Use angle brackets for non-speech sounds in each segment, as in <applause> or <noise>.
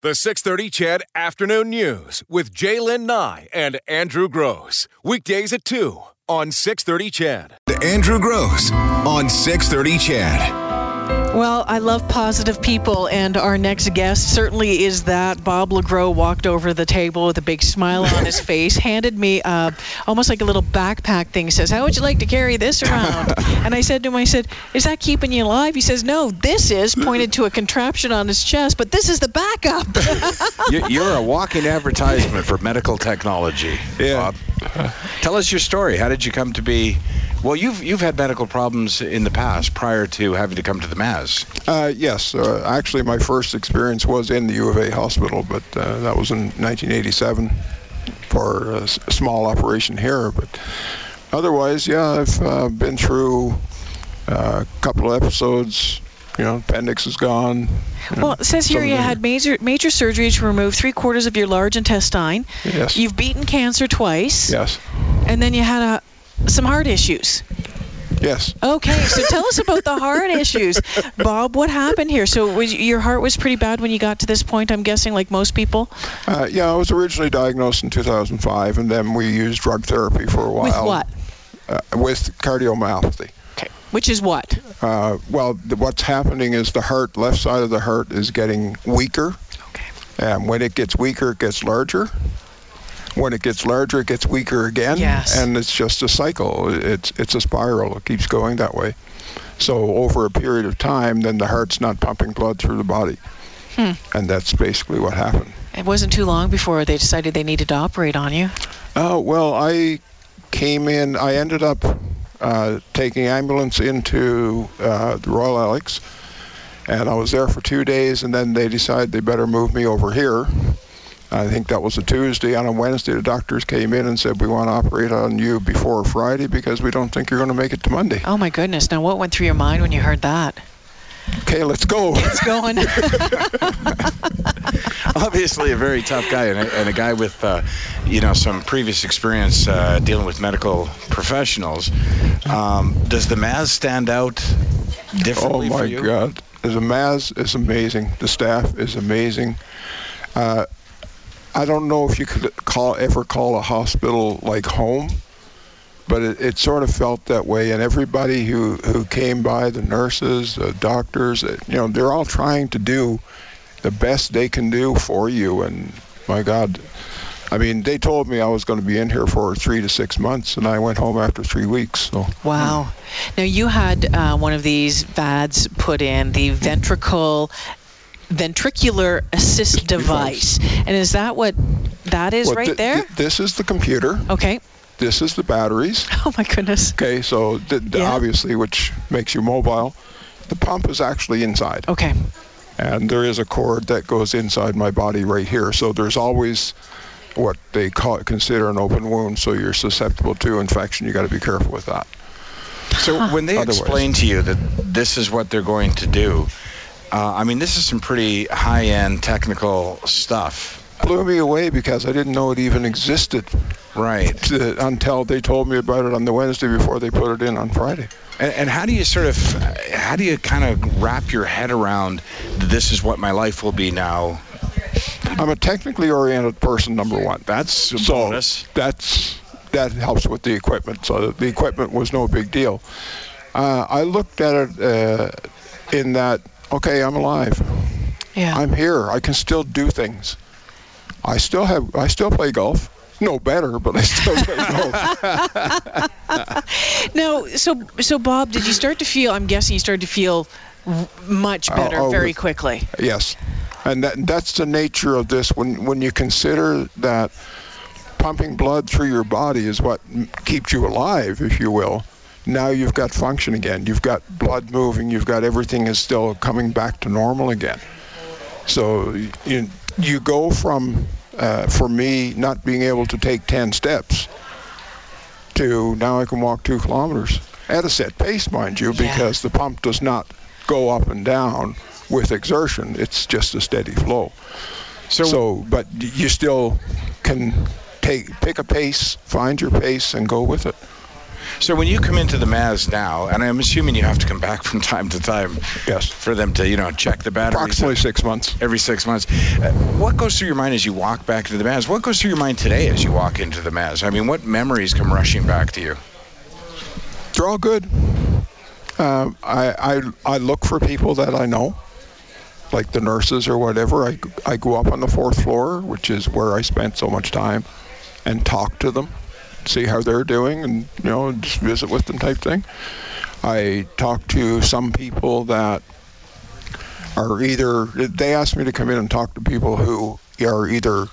The 630 CHED Afternoon News with J'lyn Nye and Andrew Gross. Weekdays at 2 on 630 CHED. The Andrew Gross on 630 CHED. Well, I love positive people, and our next guest certainly is that. Bob LeGros walked over the table with a big smile on his <laughs> face, handed me uh, almost like a little backpack thing, says, How would you like to carry this around? <laughs> and I said to him, I said, Is that keeping you alive? He says, No, this is, pointed to a contraption on his chest, but this is the backup. <laughs> You're a walking advertisement for medical technology, Yeah. Bob. Tell us your story. How did you come to be? Well, you've you've had medical problems in the past prior to having to come to the Maz. Uh, yes, uh, actually, my first experience was in the U of A hospital, but uh, that was in 1987 for a, s- a small operation here. But otherwise, yeah, I've uh, been through uh, a couple of episodes. You know, appendix is gone. you know, well, it says here you had major major surgery to remove three quarters of your large intestine. Yes. You've beaten cancer twice. Yes. And then you had a, some heart issues. Yes. Okay, so tell us about the heart issues, Bob. What happened here? So was, your heart was pretty bad when you got to this point. I'm guessing, like most people. Uh, yeah, I was originally diagnosed in 2005, and then we used drug therapy for a while. With what? Uh, with cardiomyopathy. Okay. Which is what? Uh, well, the, what's happening is the heart, left side of the heart, is getting weaker. Okay. And when it gets weaker, it gets larger. When it gets larger, it gets weaker again. Yes. And it's just a cycle. It's it's a spiral. It keeps going that way. So over a period of time, then the heart's not pumping blood through the body. Hmm. And that's basically what happened. It wasn't too long before they decided they needed to operate on you. Oh, well, I came in, I ended up uh, taking ambulance into uh, the Royal Alex, and I was there for two days, and then they decided they better move me over here. I think that was a Tuesday. On a Wednesday, the doctors came in and said, We want to operate on you before Friday because we don't think you're going to make it to Monday. Oh my goodness! Now, what went through your mind when you heard that? Okay, let's go. <laughs> It's going. <laughs> <laughs> Obviously, a very tough guy and a, and a guy with, uh, you know, some previous experience uh, dealing with medical professionals. Um, does the Maz stand out Oh my for you? God, the Maz is amazing. The staff is amazing. Uh, I don't know if you could call ever call a hospital like home, but it, it sort of felt that way. And everybody who who came by, the nurses, the doctors, uh, you know, they're all trying to do the best they can do for you. And my God. I mean, they told me I was going to be in here for three to six months, and I went home after three weeks. So wow. Now you had uh, one of these VADs put in, the ventricle ventricular assist device, and is that what that is Well, right thi- there? thi- this is the computer. okay. This is the batteries. <laughs> Oh my goodness. Okay, so th- th- Yeah. obviously, which makes you mobile. The pump is actually inside, Okay. and there is a cord that goes inside my body right here. So there's always what they call consider an open wound, so you're susceptible to infection. You got to be careful with that. So when they Otherwise. explain to you that this is what they're going to do, uh, I mean, this is some pretty high-end technical stuff. Blew me away because I didn't know it even existed Right. to, <laughs> until they told me about it on the Wednesday before they put it in on Friday. And, and how do you sort of, how do you kind of wrap your head around this is what my life will be now? I'm a technically oriented person, number one. That's so bonus. that's that helps with the equipment. So the equipment was no big deal. Uh, I looked at it uh, in that okay, I'm alive. Yeah. I'm here. I can still do things. I still have. I still play golf. No better, but I still play <laughs> golf. Now, so so Bob, did you start to feel? I'm guessing you started to feel much Oh, better oh, very quickly. Yes, and that, that's the nature of this. When when you consider that pumping blood through your body is what keeps you alive, if you will. Now you've got function again. You've got blood moving. You've got everything is still coming back to normal again. So you you go from uh, for me not being able to take 10 steps to now I can walk two kilometers at a set pace, mind you, Yeah. because the pump does not go up and down with exertion. It's just a steady flow. So, So, but you still can take pick a pace, find your pace, and go with it. So when you come into the Maz now, and I'm assuming you have to come back <laughs> from time to time, Yes. for them to you know check the batteries Approximately six months. every six months. Uh, what goes through your mind as you walk back to the Maz? What goes through your mind today as you walk into the Maz? I mean, what memories come rushing back to you? They're all good. Um, I, I I look for people that I know, like the nurses or whatever. I, I go up on the fourth floor, which is where I spent so much time, and talk to them, see how they're doing, and you know just visit with them type thing. I talk to some people that are either they ask me to come in and talk to people who are either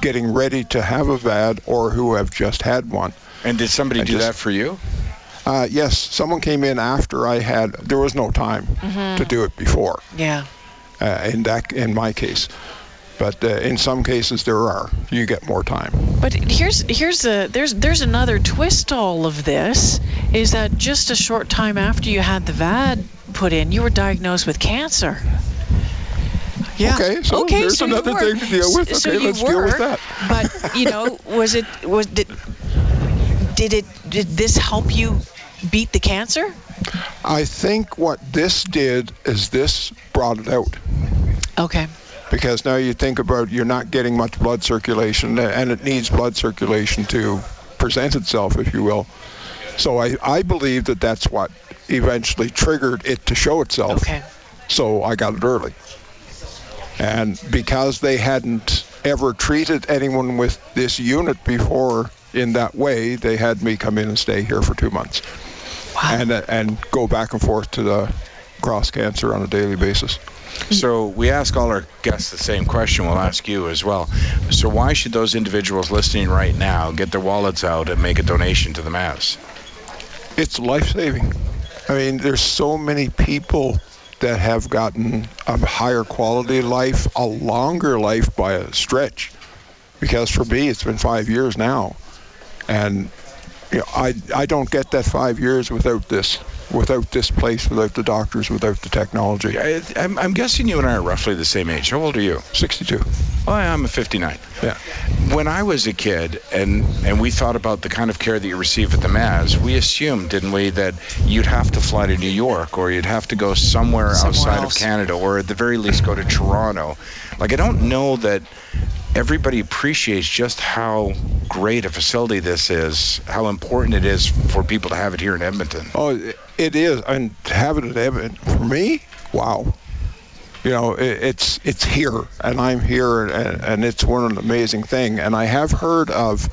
getting ready to have a VAD or who have just had one. And did somebody I do just- that for you? Uh, yes, someone came in after I had. There was no time to do it before. Yeah. Uh, in that, in my case, but uh, in some cases there are. You get more time. But here's here's a there's there's another twist to all of this is that just a short time after you had the VAD put in, you were diagnosed with cancer. Yeah. Okay, so there's so another were. thing to deal with. So Okay, you let's deal with were, that. But you know, <laughs> was it was did did it did this help you beat the cancer? I think what this did is this brought it out. Okay. Because now you think about you're not getting much blood circulation and it needs blood circulation to present itself if you will so i, I believe that that's what eventually triggered it to show itself Okay. so i got it early and because they hadn't ever treated anyone with this unit before in that way they had me come in and stay here for two months Wow. and uh, and go back and forth to the cross cancer on a daily basis So we ask all our guests the same question. We'll ask you as well. So why should those individuals listening right now get their wallets out and make a donation to the Maz? it's life saving. I mean, there's so many people that have gotten a higher quality life, a longer life by a stretch. Because for me, it's been five years now, and you know, I I don't get that five years without this, without this place, without the doctors, without the technology. I, I'm, I'm guessing you and I are roughly the same age. How old are you? 62. Oh, I'm a 59. Yeah. When I was a kid and and we thought about the kind of care that you receive at the Maz, we assumed, didn't we, that you'd have to fly to New York or you'd have to go somewhere, Somewhere outside else. of Canada or at the very least go to Toronto. Like I don't know that everybody appreciates just how great a facility this is, how important it is for people to have it here in Edmonton. Oh, it- it is, and to have it at Evan for me, wow. You know, it, it's it's here, and I'm here, and, and it's one an amazing thing. And I have heard of.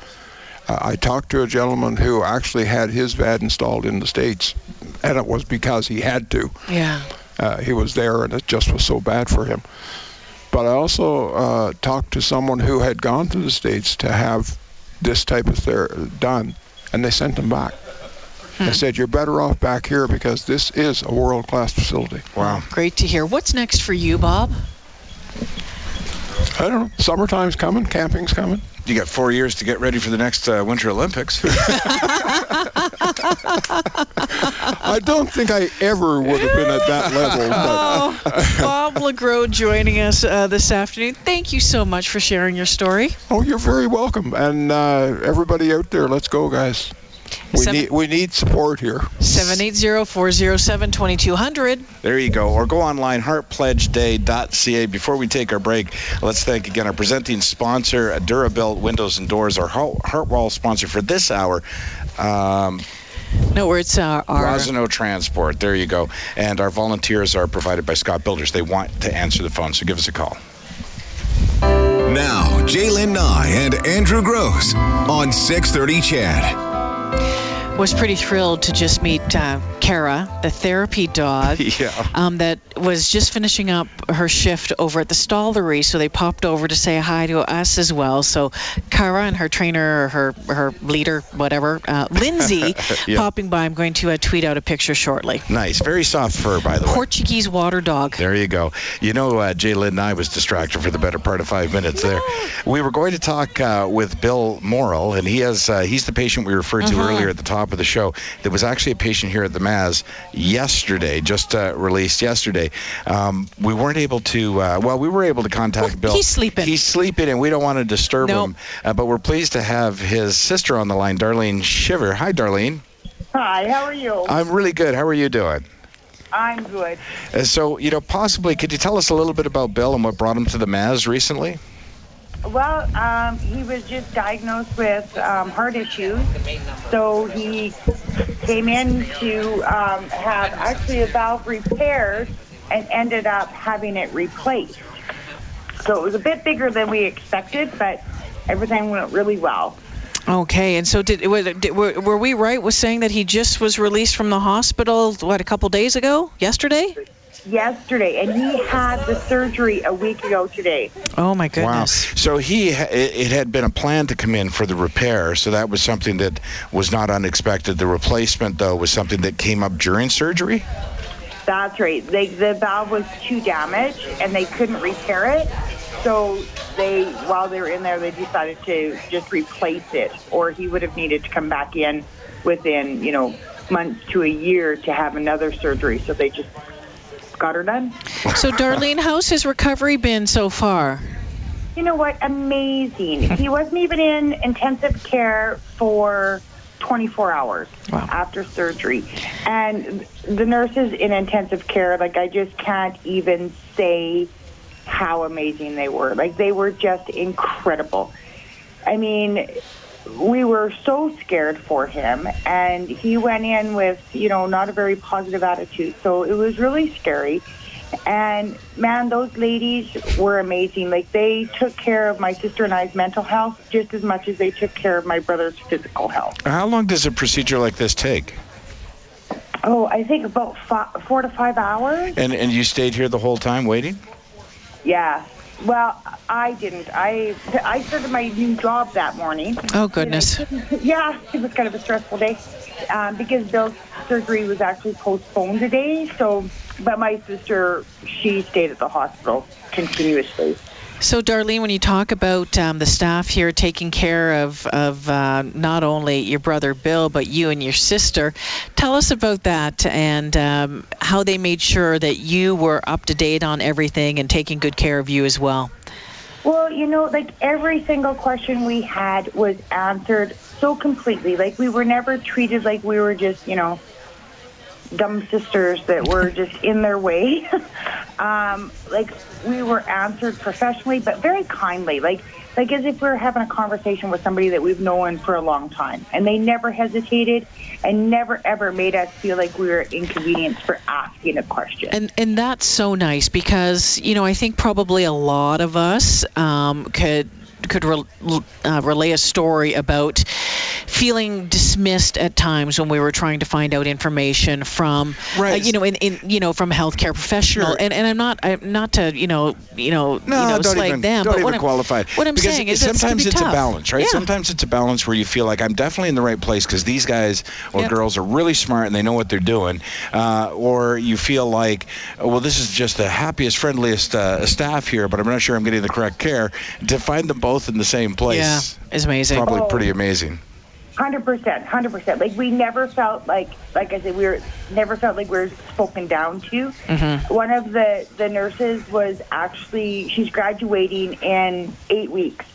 Uh, I talked to a gentleman who actually had his VAD installed in the states, and it was because he had to. Yeah. Uh, he was there, and it just was so bad for him. But I also uh, talked to someone who had gone to the states to have this type of ther- done, and they sent them back. They said you're better off back here because this is a world-class facility. Wow. Great to hear. What's next for you, Bob? I don't know. Summertime's coming. Camping's coming. You got four years to get ready for the next uh, Winter Olympics. <laughs> <laughs> I don't think I ever would have been at that level. Oh, Bob LeGros joining us uh, this afternoon. Thank you so much for sharing your story. oh, you're very welcome. And uh, everybody out there, let's go, guys. We Seven- need we need support here. 780-407-2200. There you go. Or go online, heartpledgeday.ca. Before we take our break, let's thank again our presenting sponsor, Durabuilt Windows and Doors, our Heart- Heartwall sponsor for this hour. Um, No, where it's uh, our Rosenau Transport. There you go. And our volunteers are provided by Scott Builders. They want to answer the phone, so give us a call. Now, J'lyn Nye and Andrew Gross on 630 CHED. Was pretty thrilled to just meet uh, Kara, the therapy dog. <laughs> Yeah. Um, that was just finishing up her shift over at the Stollery, so they popped over to say hi to us as well. So Kara and her trainer, or her her leader, whatever, uh, Lindsay, <laughs> Yeah. popping by. I'm going to uh, tweet out a picture shortly. Nice. Very soft fur, by the way. Portuguese water dog. There you go. You know, uh, J'lyn and I was distracted for the better part of five minutes there. We were going to talk uh, with Bill Morrill, and he has uh, he's the patient we referred to Mhm. earlier at the top of the show. There was actually a patient here at the Maz yesterday, just uh, released yesterday. Um, we weren't able to. Uh, well, we were able to contact Well, Bill. he's sleeping. He's sleeping, and we don't want to disturb Nope. him. Uh, but we're pleased to have his sister on the line, Darlene Shiver. Hi, Darlene. Hi, how are you? I'm really good. How are you doing? I'm good. Uh, so, you know, possibly, could you tell us a little bit about Bill and what brought him to the Maz recently? Well, um, he was just diagnosed with um, heart issues, so he came in to um, have actually a valve repaired and ended up having it replaced. So it was a bit bigger than we expected, but everything went really well. Okay, and so did, did were, were we right with saying that he just was released from the hospital what a couple days ago, yesterday? Yesterday, and he had the surgery a week ago today. Oh my goodness! Wow. So he, it, it had been a plan to come in for the repair, so that was something that was not unexpected. The replacement, though, was something that came up during surgery. That's right. They, the valve was too damaged, and they couldn't repair it. So they, while they were in there, they decided to just replace it, or he would have needed to come back in within, you know, months to a year to have another surgery. So they just got her done. So Darlene, how's his recovery been so far? You know what? Amazing. He wasn't even in intensive care for 24 hours Wow. after surgery. And the nurses in intensive care, like, I just can't even say how amazing they were. Like, they were just incredible. I mean, we were so scared for him, and he went in with, you know, not a very positive attitude. So it was really scary. And man, those ladies were amazing. Like they took care of my sister and I's mental health just as much as they took care of my brother's physical health. How long does a procedure like this take? Oh, I think about fi- four to five hours. And and you stayed here the whole time waiting? Yeah. Well, I didn't. I I started my new job that morning. Oh goodness! <laughs> Yeah, it was kind of a stressful day um, because Bill's surgery was actually postponed today. So, but my sister, she stayed at the hospital continuously. So Darlene, when you talk about um, the staff here taking care of of uh, not only your brother Bill but you and your sister, tell us about that and um, how they made sure that you were up to date on everything and taking good care of you as well. Well, you know, like every single question we had was answered so completely. Like we were never treated like we were just, you know, dumb sisters that were just in their way. <laughs> um, like we were answered professionally, but very kindly. Like like as if we were having a conversation with somebody that we've known for a long time. And they never hesitated and never ever made us feel like we were inconvenienced for asking a question. And and that's so nice because you know I think probably a lot of us um, could could re- uh, relay a story about feeling dismissed at times when we were trying to find out information from uh, you know in, in you know from a healthcare professional Sure. and and I'm not I'm not to you know you know No, you know don't even, them don't but even what I'm, what I'm because saying is sometimes it's a balance, right? Yeah. Sometimes it's a balance where you feel like I'm definitely in the right place because these guys or Yep. girls are really smart and they know what they're doing, uh, or you feel like, oh, well, this is just the happiest, friendliest uh, staff here, but I'm not sure I'm getting the correct care. To find them both in the same place, yeah it's amazing probably Oh. pretty amazing. Hundred percent, hundred percent. Like we never felt like, like I said, we were never felt like we were spoken down to. Mm-hmm. One of the the nurses was actually she's graduating in eight weeks.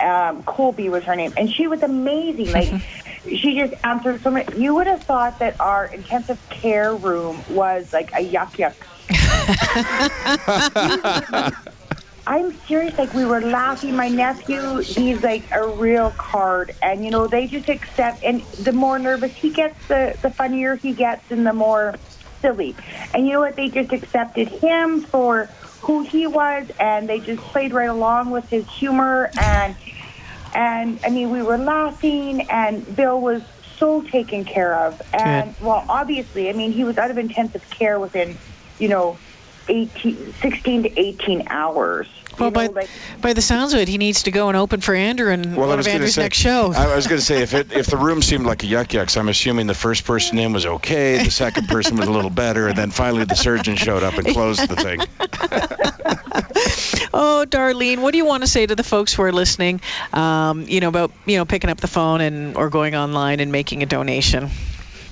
Um, Colby was her name, and she was amazing. Like <laughs> she just answered so many. You would have thought that our intensive care room was like a yuck yuck. <laughs> <laughs> I'm serious. Like we were laughing. My nephew, he's like a real card, and you know they just accept. And the more nervous he gets, the the funnier he gets, and the more silly. And you know what? They just accepted him for who he was, and they just played right along with his humor. And and I mean, we were laughing, and Bill was so taken care of. And well, obviously, I mean, he was out of intensive care within, you know, 18, 16 to 18 hours. well by like- by the sounds of it he needs to go and open for Andrew and Well, I one was of gonna Andrew's say, next shows I was going to say if it if the room seemed like a yuck yucks, I'm assuming the first person in was okay, the second person was a little better, and then finally the surgeon showed up and closed the thing. <laughs> Oh, Darlene, what do you want to say to the folks who are listening? Um, you know about you know picking up the phone and or going online and making a donation.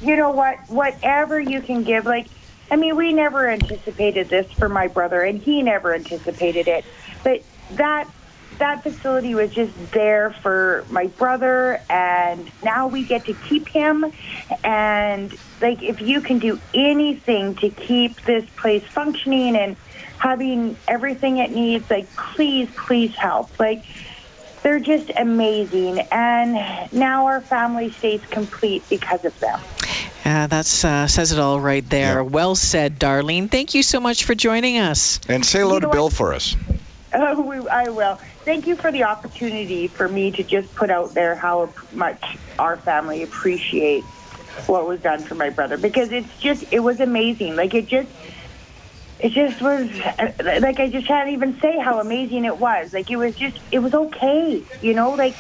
you know what? Whatever you can give, like, I mean, we never anticipated this for my brother, and he never anticipated it. But that that facility was just there for my brother, and now we get to keep him. And like, if you can do anything to keep this place functioning and having everything it needs, like, please, please help. Like, they're just amazing, and now our family stays complete because of them. Yeah, that uh, says it all right there. Yeah. Well said, Darlene. Thank you so much for joining us. And say hello You to Bill what? for us. Oh, we, I will. Thank you for the opportunity for me to just put out there how much our family appreciates what was done for my brother because it's just it was amazing. Like it just it just was uh, like I just can't even say how amazing it was. Like it was just it was okay, you know, like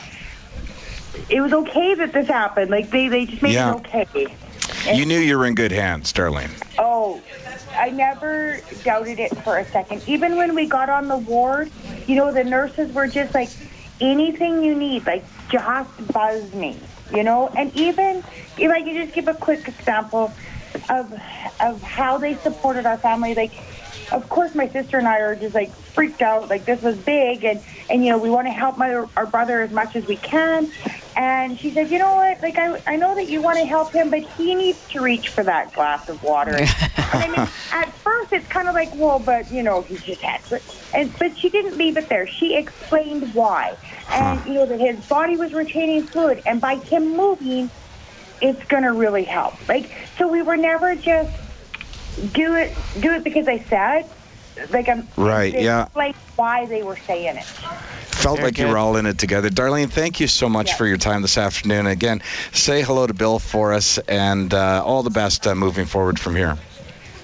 it was okay that this happened. Like they they just made Yeah. it okay. You knew you were in good hands, Darlene. Oh, I never doubted it for a second. Even when we got on the ward, you know, the nurses were just like, anything you need, like, just buzz me, you know? And even, if I could just give a quick example of, of how they supported our family, like, of course, my sister and I are just like freaked out. Like this was big, and and you know we want to help my our brother as much as we can. And she said, you know what? Like I I know that you want to help him, but he needs to reach for that glass of water. <laughs> and I mean, at first it's kind of like, well, but you know he just had to. And but she didn't leave it there. She explained why, and you know that his body was retaining fluid, and by him moving, it's gonna really help. Like so, we were never just do it do it because I said. Like I'm Right, yeah. explained why they were saying it. Felt Very like you were all in it together. Darlene, thank you so much Yeah. for your time this afternoon. Again, say hello to Bill for us and uh, all the best uh, moving forward from here.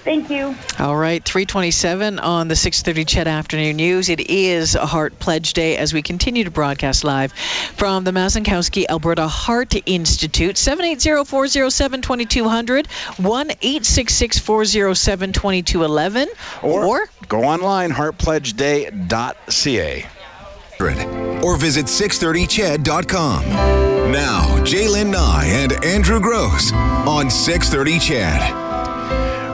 Thank you. All right, 327 on the 6:30 CHED Afternoon News. It is a Heart Pledge Day as we continue to broadcast live from the Mazankowski Alberta Heart Institute. 780-407-2200, 1-866-407-2211, Or, go online, heartpledgeday.ca. or visit 630ched.com. Now, J'lyn Nye and Andrew Gross on 630 CHED.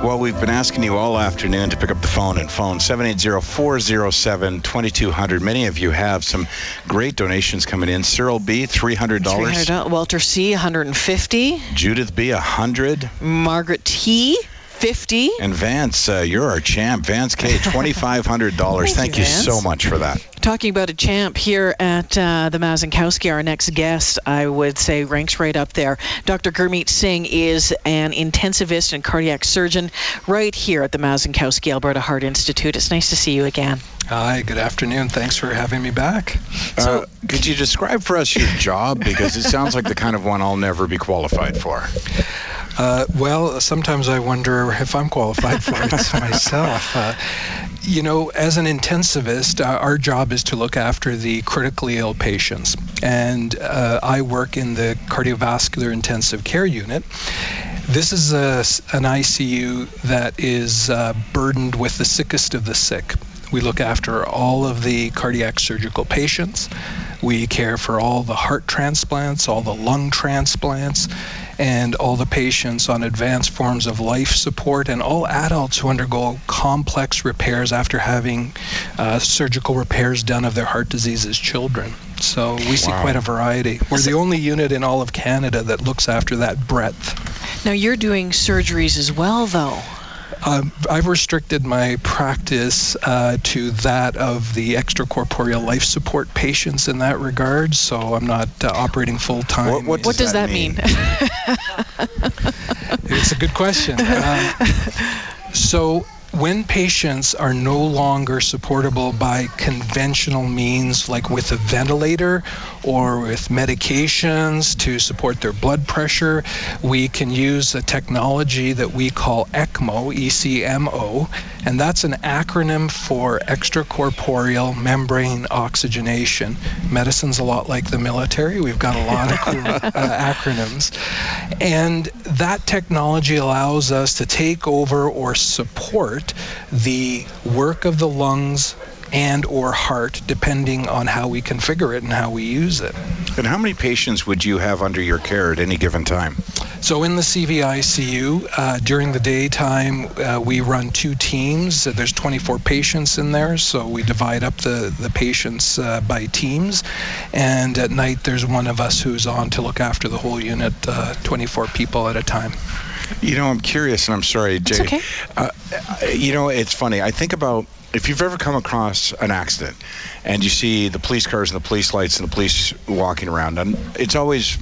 Well, we've been asking you all afternoon to pick up the phone and phone 780-407-2200. Many of you have some great donations coming in. Cyril B, $300. $300. Walter C, 150. Judith B, 100 Margaret T, 50. And Vance, uh, you're our champ. Vance K, <laughs> $2,500. Thank Thank you, you so much for that. Talking about a champ here at uh, the Mazankowski, our next guest, I would say ranks right up there. Dr. Gurmeet Singh is an intensivist and cardiac surgeon right here at the Mazankowski Alberta Heart Institute. It's nice to see you again. Hi, good afternoon. Thanks for having me back. uh, could you describe for us your job? Because it sounds like the kind of one I'll never be qualified for. Uh, well, sometimes I wonder if I'm qualified for it <laughs> myself. Uh, you know, as an intensivist, uh, our job is to look after the critically ill patients. And uh, I work in the cardiovascular intensive care unit. This is a, an ICU that is uh, burdened with the sickest of the sick. We look after all of the cardiac surgical patients. We care for all the heart transplants, all the lung transplants, and all the patients on advanced forms of life support, and all adults who undergo complex repairs after having uh, surgical repairs done of their heart disease as children. So we see Wow. quite a variety. We're the only unit in all of Canada that looks after that breadth. Now, you're doing surgeries as well, though. Um, I've restricted my practice uh, to that of the extracorporeal life support patients in that regard, so I'm not uh, operating full time. What- what What does that mean? <laughs> It's a good question. Um, so, when patients are no longer supportable by conventional means, like with a ventilator or with medications to support their blood pressure, we can use a technology that we call ECMO, ECMO, and that's an acronym for extracorporeal membrane oxygenation. Medicine's a lot like the military. We've got a lot of cool <laughs> uh, acronyms. And that technology allows us to take over or support the work of the lungs and or heart depending on how we configure it and how we use it. And how many patients would you have under your care at any given time? So in the CVICU, uh, during the daytime, uh, we run two teams. There's 24 patients in there, so we divide up the, the patients uh, by teams. And at night, there's one of us who's on to look after the whole unit, uh, 24 people at a time. You know, I'm curious, and I'm sorry, Jay. okay. Uh, you know, it's funny. I think about if you've ever come across an accident and you see the police cars and the police lights and the police walking around, and it's always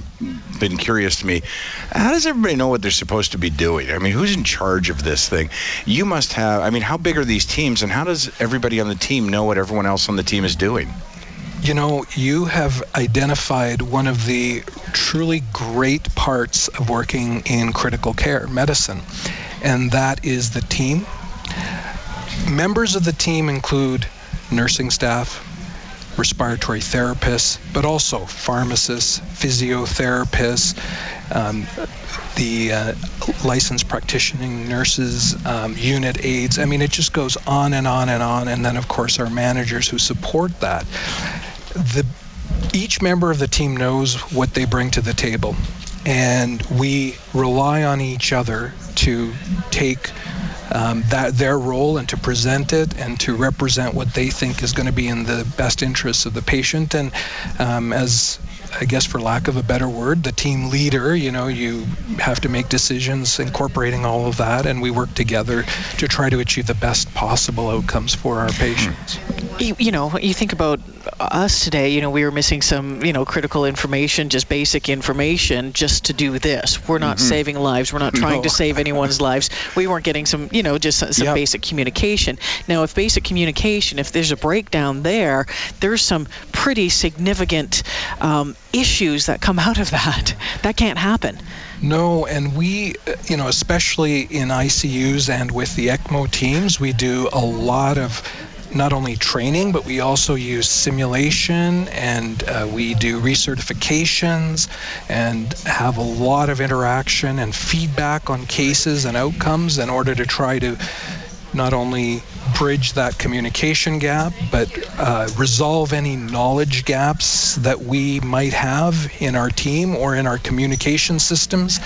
been curious to me how does everybody know what they're supposed to be doing? I mean, who's in charge of this thing? You must have, I mean, how big are these teams, and how does everybody on the team know what everyone else on the team is doing? You know, you have identified one of the truly great parts of working in critical care medicine, and that is the team. Members of the team include nursing staff, respiratory therapists, but also pharmacists, physiotherapists, um, the uh, licensed practicing nurses, um, unit aides. I mean, it just goes on and on and on. And then, of course, our managers who support that. The, each member of the team knows what they bring to the table, and we rely on each other to take um, that their role and to present it and to represent what they think is going to be in the best interests of the patient. And um, as I guess for lack of a better word, the team leader, you know, you have to make decisions incorporating all of that, and we work together to try to achieve the best possible outcomes for our patients. You, you know, you think about us today, you know, we were missing some, you know, critical information, just basic information, just to do this. We're not saving lives. We're not trying No. to save anyone's lives. We weren't getting some, you know, just some some Yep. basic communication. Now, if basic communication, if there's a breakdown there, there's some pretty significant um, issues that come out of that. That can't happen. No, and we, you know, especially in ICUs and with the ECMO teams, we do a lot of not only training, but we also use simulation and uh, we do recertifications and have a lot of interaction and feedback on cases and outcomes in order to try to not only bridge that communication gap, but uh, resolve any knowledge gaps that we might have in our team or in our communication systems,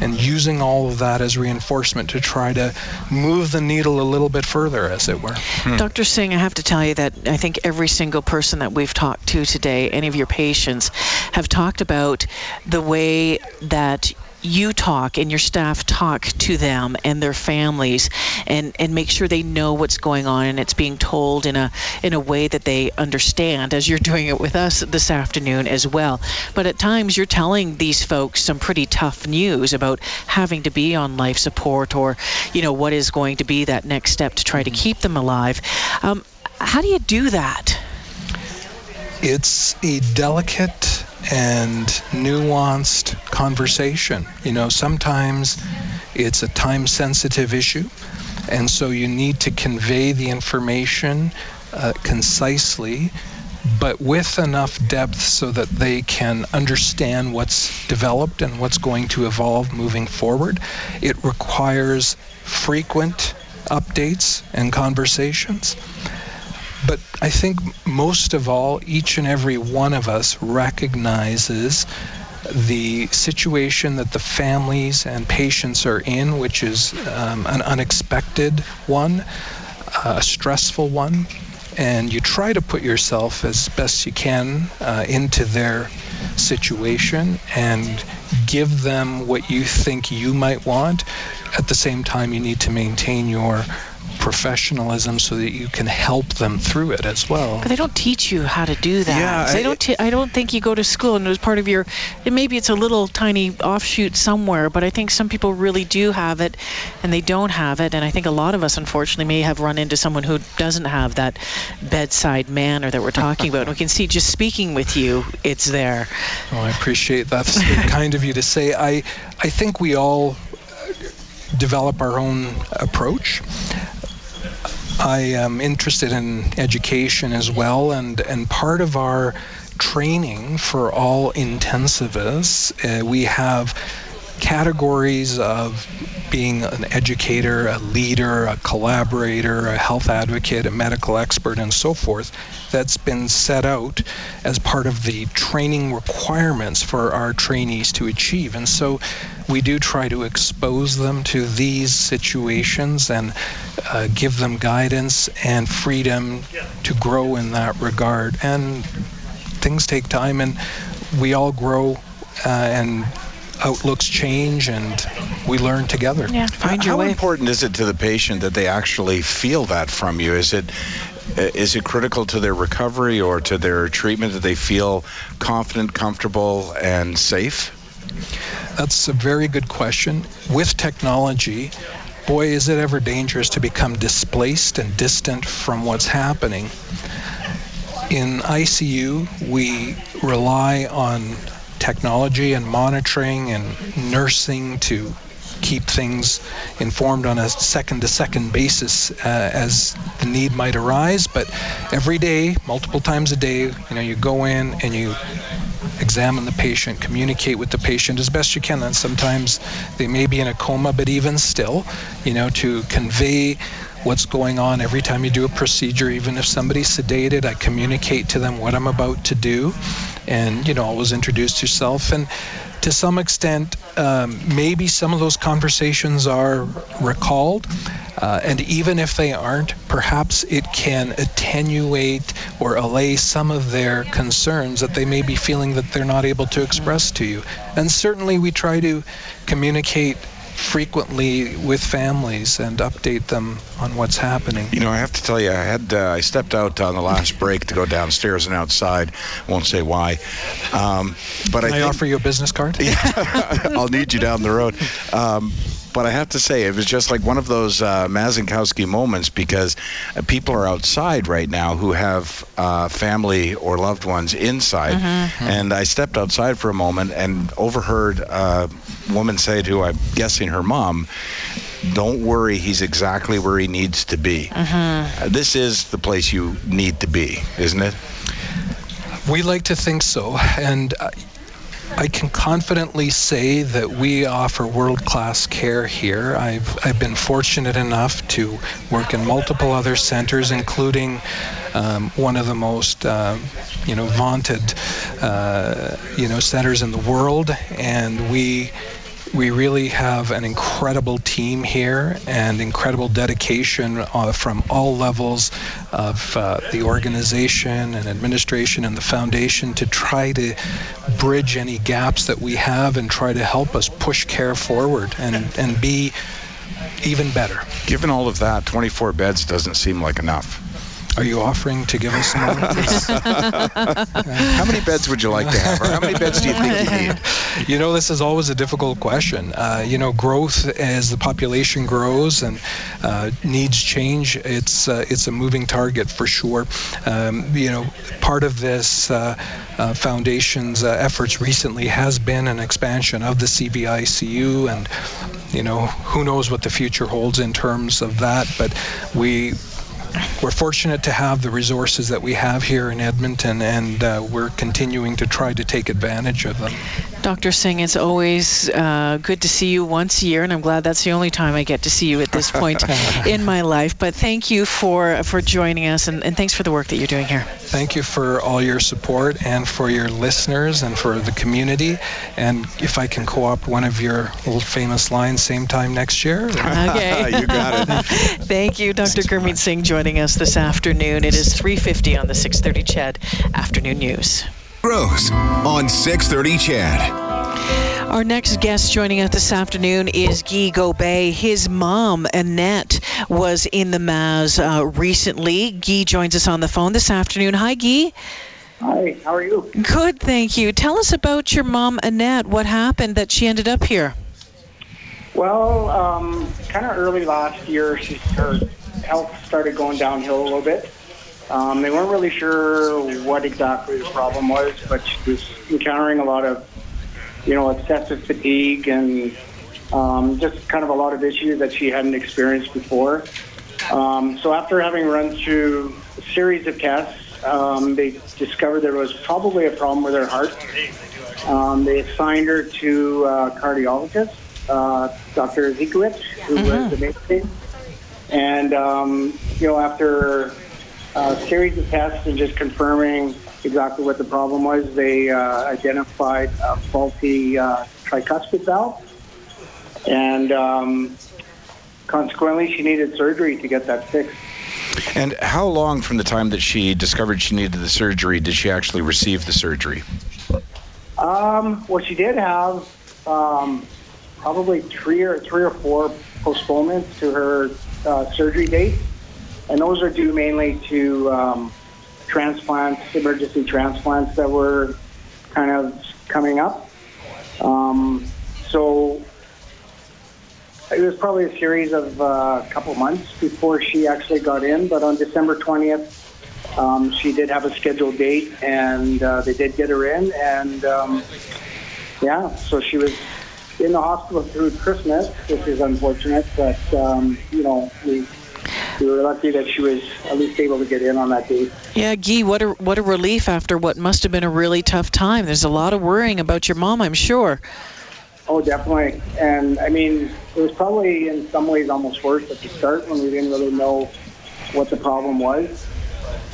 and using all of that as reinforcement to try to move the needle a little bit further, as it were. Dr. Singh, I have to tell you that I think every single person that we've talked to today, any of your patients, have talked about the way that you talk and your staff talk to them and their families and, and make sure they know what's going on and it's being told in a in a way that they understand as you're doing it with us this afternoon as well. But at times you're telling these folks some pretty tough news about having to be on life support or you know what is going to be that next step to try to keep them alive. Um, how do you do that? it's a delicate and nuanced conversation. You know, sometimes it's a time sensitive issue, and so you need to convey the information uh, concisely. But with enough depth so that they can understand what's developed and what's going to evolve moving forward, it requires frequent updates and conversations. But I think most of all, each and every one of us recognizes the situation that the families and patients are in, which is um, an unexpected one, a stressful one, and you try to put yourself as best you can uh, into their situation and give them what you think you might want. At the same time, you need to maintain your professionalism so that you can help them through it as well. But they don't teach you how to do that. Yeah, they I- don't. T- I don't think you go to school and it was part of your. And maybe it's a little tiny offshoot somewhere, but I think some people really do have it, and they don't have it. And I think a lot of us, unfortunately, may have run into someone who doesn't have that bedside manner that we're talking about. And we can see just speaking with you, it's there. Oh, I appreciate that. That's <laughs> kind of you to say. I, I think we all develop our own approach. I am interested in education as well, and, and part of our training for all intensivists, uh, we have categories of being an educator, a leader, a collaborator, a health advocate, a medical expert, and so forth that's been set out as part of the training requirements for our trainees to achieve. And so we do try to expose them to these situations and uh, give them guidance and freedom to grow in that regard. And things take time, and we all grow uh, and outlooks change and we learn together. Yeah, find your How way. important is it to the patient that they actually feel that from you? Is it uh, is it critical to their recovery or to their treatment that they feel confident, comfortable, and safe? That's a very good question. With technology, boy, is it ever dangerous to become displaced and distant from what's happening. In ICU, we rely on technology and monitoring and nursing to keep things informed on a second to second basis uh, as the need might arise. But every day multiple times a day you know you go in and you examine the patient communicate with the patient as best you can. And sometimes they may be in a coma but even still you know to convey what's going on every time you do a procedure even if somebody's sedated i communicate to them what i'm about to do and you know always introduce yourself. And to some extent um, maybe some of those conversations are recalled uh, and even if they aren't perhaps it can attenuate or allay some of their concerns that they may be feeling that they're not able to express to you. And certainly we try to communicate frequently with families and update them on what's happening. You know, I have to tell you, I had uh, I stepped out on the last break to go downstairs and outside. Won't say why, um, but Can I, I, think, offer you a business card? <laughs> Yeah, I'll need you down the road. Um, but I have to say, it was just like one of those uh, Mazankowski moments because uh, people are outside right now who have uh, family or loved ones inside. And I stepped outside for a moment and overheard a woman say to, I'm guessing her mom, don't worry, he's exactly where he needs to be. Uh, this is the place you need to be, isn't it? We like to think so, and uh, I can confidently say that we offer world-class care here. I've I've been fortunate enough to work in multiple other centers, including um, one of the most uh, you know vaunted uh, you know centers in the world, and we we really have an incredible team here and incredible dedication uh, from all levels of uh, the organization and administration and the foundation to try to bridge any gaps that we have and try to help us push care forward and, and be even better. Given all of that, 24 beds doesn't seem like enough. Are you offering to give us some more? <laughs> How many beds would you like to have, or how many beds do you think you need? <laughs> You know, this is always a difficult question. Uh, you know, growth as the population grows and uh, needs change, it's uh, it's a moving target for sure. Um, you know, part of this uh, uh, foundation's uh, efforts recently has been an expansion of the CVICU, and you know, who knows what the future holds in terms of that. But we we're fortunate to have the resources that we have here in Edmonton, and uh, we're continuing to try to take advantage of them. Dr. Singh, it's always uh, good to see you once a year, and I'm glad that's the only time I get to see you at this point <laughs> in my life. But thank you for for joining us, and, and thanks for the work that you're doing here. Thank you for all your support and for your listeners and for the community. And if I can co-opt one of your old famous lines, same time next year. <laughs> <laughs> Okay. you got it. Thank you, Dr. Gurmeet Singh, joining us this afternoon. It is 3:50 on the 6:30 CHED Afternoon News. Gross on 630 CHED. Our next guest joining us this afternoon is Guy Gobet. His mom, Annette, was in the Maz uh, recently. Guy joins us on the phone this afternoon. Hi, Guy. Hi, how are you? Good, thank you. Tell us about your mom, Annette. What happened that she ended up here? Well, um, kind of early last year, she, her health started going downhill a little bit. Um, they weren't really sure what exactly the problem was, but she was encountering a lot of, you know, excessive fatigue and um, just kind of a lot of issues that she hadn't experienced before. Um, so after having run through a series of tests, um, they discovered there was probably a problem with her heart. Um, they assigned her to a cardiologist, uh, Dr. Zekowicz, who was amazing. And, um, you know, after a series of tests and just confirming exactly what the problem was, they uh, identified a faulty uh, tricuspid valve. And um, consequently, she needed surgery to get that fixed. And how long from the time that she discovered she needed the surgery did she actually receive the surgery? Um, well, she did have um, probably three or three or four postponements to her uh, surgery date, and those are due mainly to um, transplants, emergency transplants that were kind of coming up. Um, so it was probably a series of a uh, couple months before she actually got in, but on December 20th, um, she did have a scheduled date, and uh, they did get her in, and um, yeah, so she was in the hospital through Christmas, which is unfortunate, but um, you know we we were lucky that she was at least able to get in on that date. Yeah, Gee, what a what a relief after what must have been a really tough time. There's a lot of worrying about your mom, I'm sure. Oh, definitely. And I mean, it was probably in some ways almost worse at the start when we didn't really know what the problem was.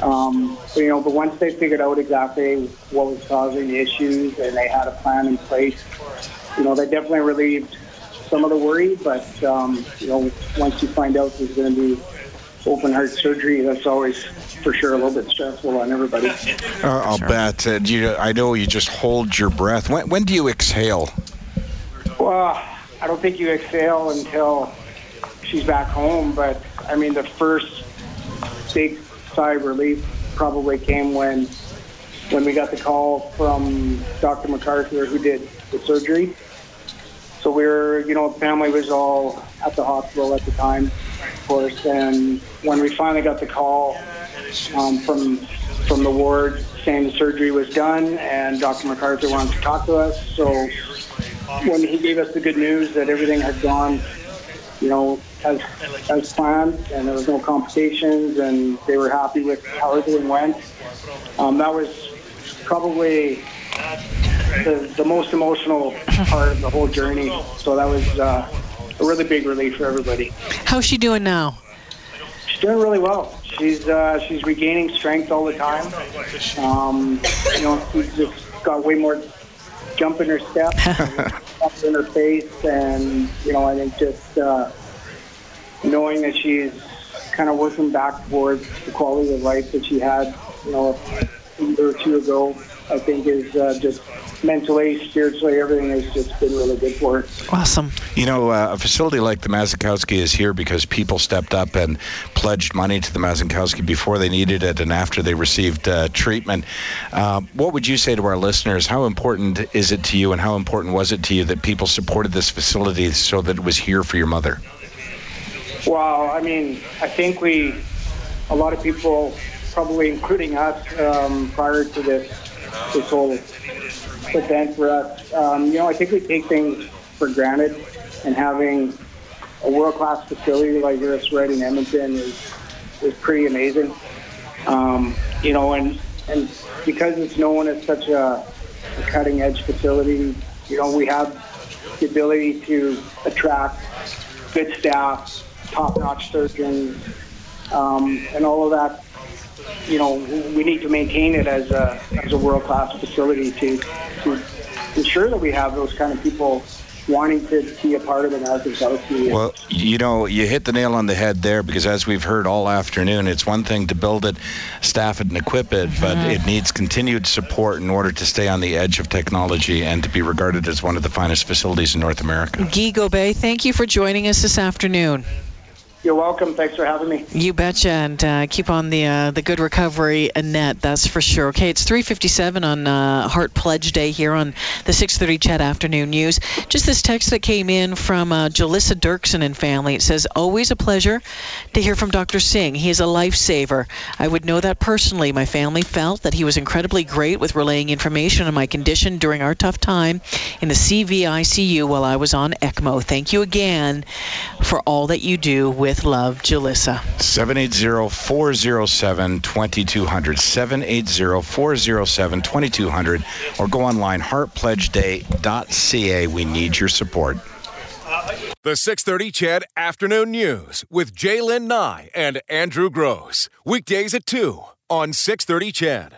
Um, but, you know, but once they figured out exactly what was causing the issues and they had a plan in place, you know, they definitely relieved some of the worry. But um, you know, once you find out there's going to be open heart surgery, that's always for sure a little bit stressful on everybody. Uh, I'll bet. Uh, you, I know you just hold your breath. When, when do you exhale? Well, I don't think you exhale until she's back home. But I mean, the first big sigh of relief probably came when when we got the call from Dr. MacArthur, who did the surgery. So we were, you know, family was all at the hospital at the time, of course. And when we finally got the call um, from from the ward saying the surgery was done and Dr. MacArthur wanted to talk to us, so when he gave us the good news that everything had gone, you know, as as planned, and there was no complications, and they were happy with how everything went. Um, that was probably the, the most emotional part of the whole journey. So that was uh, a really big relief for everybody. How's she doing now? She's doing really well. She's uh, she's regaining strength all the time. Um, you know, she's just got way more jump in her step, <laughs> up in her face, and you know, I think just uh, knowing that she's kind of working back towards the quality of life that she had, you know, a year or two ago, I think is uh, just mentally, spiritually, everything has just been really good for her. Awesome. You know, uh, a facility like the Mazankowski is here because people stepped up and pledged money to the Mazankowski before they needed it and after they received uh, treatment. Uh, what would you say to our listeners? How important is it to you, and how important was it to you that people supported this facility so that it was here for your mother? Well, I mean, I think we, a lot of people, probably including us, um, prior to this, this whole event for us, um, you know, I think we take things for granted, and having a world-class facility like this right in Edmonton is is pretty amazing. Um, you know, and and because it's known as such a, a cutting-edge facility, you know, we have the ability to attract good staff, top-notch surgeons, um, and all of that. You know, we need to maintain it as a as a world-class facility to to ensure that we have those kind of people wanting to be a part of the Mazankowski. Well, you know, you hit the nail on the head there because as we've heard all afternoon, it's one thing to build it, staff it, and equip it, mm-hmm. but it needs continued support in order to stay on the edge of technology and to be regarded as one of the finest facilities in North America. Guy Gobet, thank you for joining us this afternoon. You're welcome. Thanks for having me. You betcha, and uh, keep on the uh, the good recovery, Annette. That's for sure. Okay, it's 3:57 on uh, Heart Pledge Day here on the 6:30 CHED Afternoon News. Just this text that came in from uh, Jalissa Dirksen and family. It says, "Always a pleasure to hear from Dr. Singh. He is a lifesaver. I would know that personally. My family felt that he was incredibly great with relaying information on my condition during our tough time in the CVICU while I was on ECMO. Thank you again for all that you do with." With love, Jalissa. 780-407-2200. 780-407-2200. Or go online, heartpledgeday.ca. We need your support. The 630 CHED Afternoon News with J'lyn Nye and Andrew Gross. Weekdays at 2 on 630 CHED.